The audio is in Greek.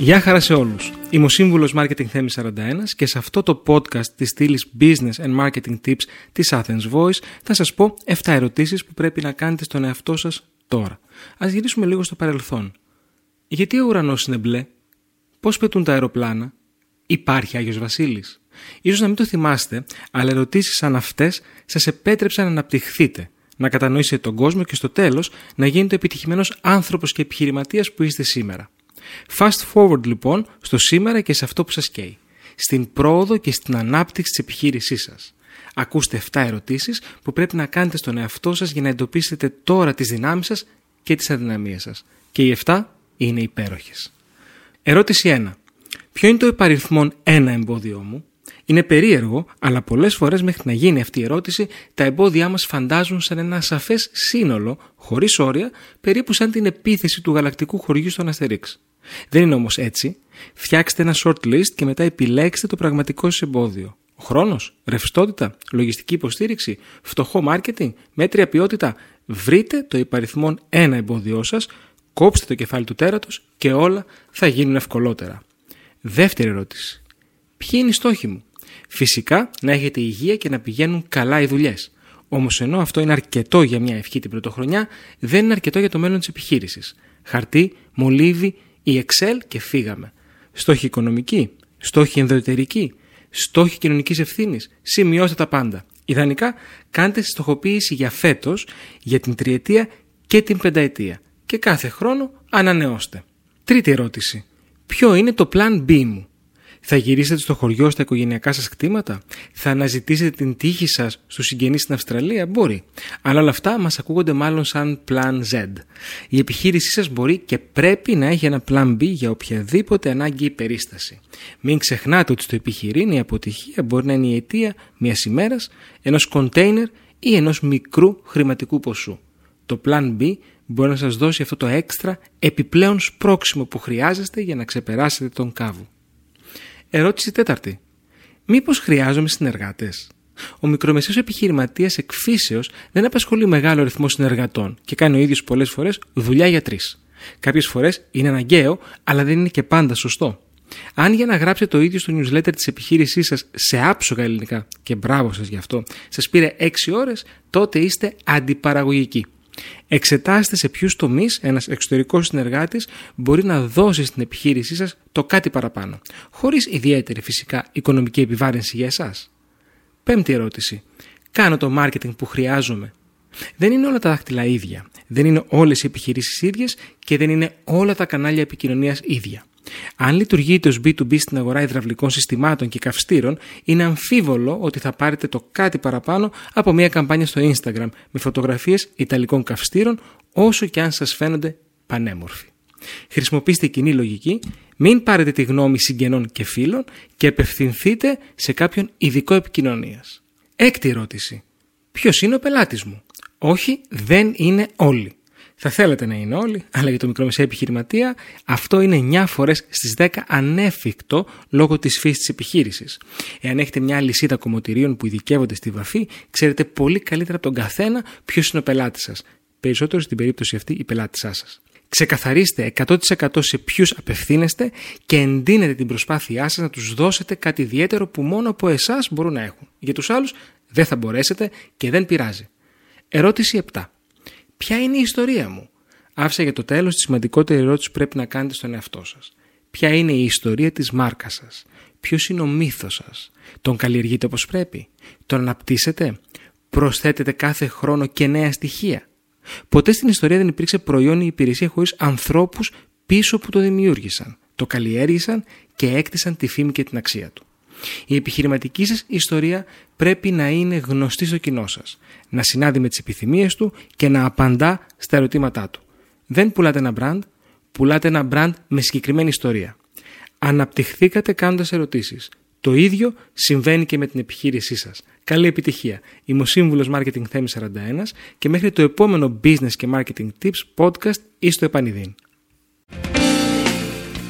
Γεια χαρά σε όλους. Είμαι ο σύμβουλος Marketing Θέμης 41 και σε αυτό το podcast της στήλης Business and Marketing Tips της Athens Voice θα σας πω 7 ερωτήσεις που πρέπει να κάνετε στον εαυτό σας τώρα. Ας γυρίσουμε λίγο στο παρελθόν. Γιατί ο ουρανός είναι μπλε; Πώς πετούν τα αεροπλάνα; Υπάρχει Άγιος Βασίλης; Ίσως να μην το θυμάστε, αλλά ερωτήσεις σαν αυτές σας επέτρεψαν να αναπτυχθείτε, να κατανοήσετε τον κόσμο και στο τέλος να γίνετε ο επιτυχημένος άνθρωπος και επιχειρηματίας που είστε σήμερα. Fast forward λοιπόν στο σήμερα και σε αυτό που σας καίει. Στην πρόοδο και στην ανάπτυξη της επιχείρησής σας. Ακούστε 7 ερωτήσεις που πρέπει να κάνετε στον εαυτό σας για να εντοπίσετε τώρα τις δυνάμεις σας και τις αδυναμίες σας. Και οι 7 είναι υπέροχες. Ερώτηση 1. Ποιο είναι το επαριθμόν ένα εμπόδιό μου; Είναι περίεργο, αλλά πολλές φορές μέχρι να γίνει αυτή η ερώτηση, τα εμπόδια μας φαντάζουν σαν ένα σαφές σύνολο, χωρίς όρια, περίπου σαν την επίθεση του γαλακτικού χωριού στον Αστερίξ. Δεν είναι όμως έτσι. Φτιάξτε ένα short list και μετά επιλέξτε το πραγματικό σας εμπόδιο. Ο χρόνος, ρευστότητα, λογιστική υποστήριξη, φτωχό marketing, μέτρια ποιότητα. Βρείτε το υπαριθμόν ένα εμπόδιό σας, κόψτε το κεφάλι του τέρατος και όλα θα γίνουν ευκολότερα. Δεύτερη ερώτηση. Ποιοι είναι οι στόχοι μου; Φυσικά να έχετε υγεία και να πηγαίνουν καλά οι δουλειές. Όμως ενώ αυτό είναι αρκετό για μια ευχή την πρωτοχρονιά, δεν είναι αρκετό για το μέλλον της επιχείρησης. Χαρτί, μολύβι, η Excel και φύγαμε. Στόχοι οικονομικοί, στόχοι ενδοετερικοί, στόχοι κοινωνικής ευθύνης. Σημειώστε τα πάντα. Ιδανικά, κάντε στοχοποίηση για φέτος, για την τριετία και την πενταετία. Και κάθε χρόνο ανανεώστε. Τρίτη ερώτηση. Ποιο είναι το plan B μου; Θα γυρίσετε στο χωριό στα οικογενειακά σας κτήματα; Θα αναζητήσετε την τύχη σας στους συγγενείς στην Αυστραλία; Μπορεί. Αλλά όλα αυτά μας ακούγονται μάλλον σαν Plan Z. Η επιχείρησή σας μπορεί και πρέπει να έχει ένα Plan B για οποιαδήποτε ανάγκη ή περίσταση. Μην ξεχνάτε ότι στο επιχειρήν η αποτυχία μπορεί να είναι η αιτία μιας ημέρας, ενός κοντέινερ ή ενός μικρού χρηματικού ποσού. Το Plan B μπορεί να σας δώσει αυτό το έξτρα επιπλέον σπρόξιμο που χρειάζεστε για να ξεπεράσετε τον κάβο. Ερώτηση τέταρτη. Μήπως χρειάζομαι συνεργάτες; Ο μικρομεσαίος επιχειρηματίας εκφύσεως δεν απασχολεί μεγάλο αριθμό συνεργατών και κάνει ο ίδιος πολλές φορές δουλειά για τρεις. Κάποιες φορές είναι αναγκαίο, αλλά δεν είναι και πάντα σωστό. Αν για να γράψετε το ίδιο στο newsletter της επιχείρησής σας σε άψογα ελληνικά, και μπράβο σας γι' αυτό, σας πήρε 6 ώρες, τότε είστε αντιπαραγωγικοί. Εξετάστε σε ποιους τομείς ένας εξωτερικός συνεργάτης μπορεί να δώσει στην επιχείρησή σας το κάτι παραπάνω, χωρίς ιδιαίτερη φυσικά οικονομική επιβάρυνση για εσάς. Πέμπτη ερώτηση. Κάνω το marketing που χρειάζομαι. Δεν είναι όλα τα δάχτυλα ίδια. Δεν είναι όλες οι επιχειρήσεις ίδιες και δεν είναι όλα τα κανάλια επικοινωνίας ίδια. Αν λειτουργείτε ως B2B στην αγορά υδραυλικών συστημάτων και καυστήρων, είναι αμφίβολο ότι θα πάρετε το κάτι παραπάνω από μια καμπάνια στο Instagram με φωτογραφίες ιταλικών καυστήρων, όσο και αν σας φαίνονται πανέμορφοι. Χρησιμοποιήστε κοινή λογική, μην πάρετε τη γνώμη συγγενών και φίλων και απευθυνθείτε σε κάποιον ειδικό επικοινωνίας. Έκτη ερώτηση. Ποιος είναι ο πελάτης μου; Όχι, δεν είναι όλοι. Θα θέλετε να είναι όλοι, αλλά για το μικρομεσαίο επιχειρηματία αυτό είναι 9 φορές στις 10 ανέφικτο λόγω της φύσης της επιχείρησης. Εάν έχετε μια λυσίδα κομμωτηρίων που ειδικεύονται στη βαφή, ξέρετε πολύ καλύτερα από τον καθένα ποιος είναι ο πελάτης σας. Περισσότερο στην περίπτωση αυτή η πελάτησά σας. Ξεκαθαρίστε 100% σε ποιους απευθύνεστε και εντείνετε την προσπάθειά σας να τους δώσετε κάτι ιδιαίτερο που μόνο από εσάς μπορούν να έχουν. Για τους άλλους δεν θα μπορέσετε και δεν πειράζει. Ερώτηση 7. Ποια είναι η ιστορία μου; Άφησα για το τέλος τη σημαντικότερη ερώτηση που πρέπει να κάνετε στον εαυτό σας. Ποια είναι η ιστορία της μάρκας σας; Ποιος είναι ο μύθος σας; Τον καλλιεργείτε όπως πρέπει; Τον αναπτύσσετε; Προσθέτετε κάθε χρόνο και νέα στοιχεία; Ποτέ στην ιστορία δεν υπήρξε προϊόν ή υπηρεσία χωρίς ανθρώπους πίσω που το δημιούργησαν, το καλλιέργησαν και έκτισαν τη φήμη και την αξία του. Η επιχειρηματική σας ιστορία πρέπει να είναι γνωστή στο κοινό σας, να συνάδει με τις επιθυμίες του και να απαντά στα ερωτήματά του. Δεν πουλάτε ένα brand, πουλάτε ένα brand με συγκεκριμένη ιστορία. Αναπτυχθήκατε κάνοντας ερωτήσεις. Το ίδιο συμβαίνει και με την επιχείρησή σας. Καλή επιτυχία. Είμαι ο Σύμβουλος Marketing Θέμη 41 και μέχρι το επόμενο Business και Marketing Tips podcast ή στο επανειδήν.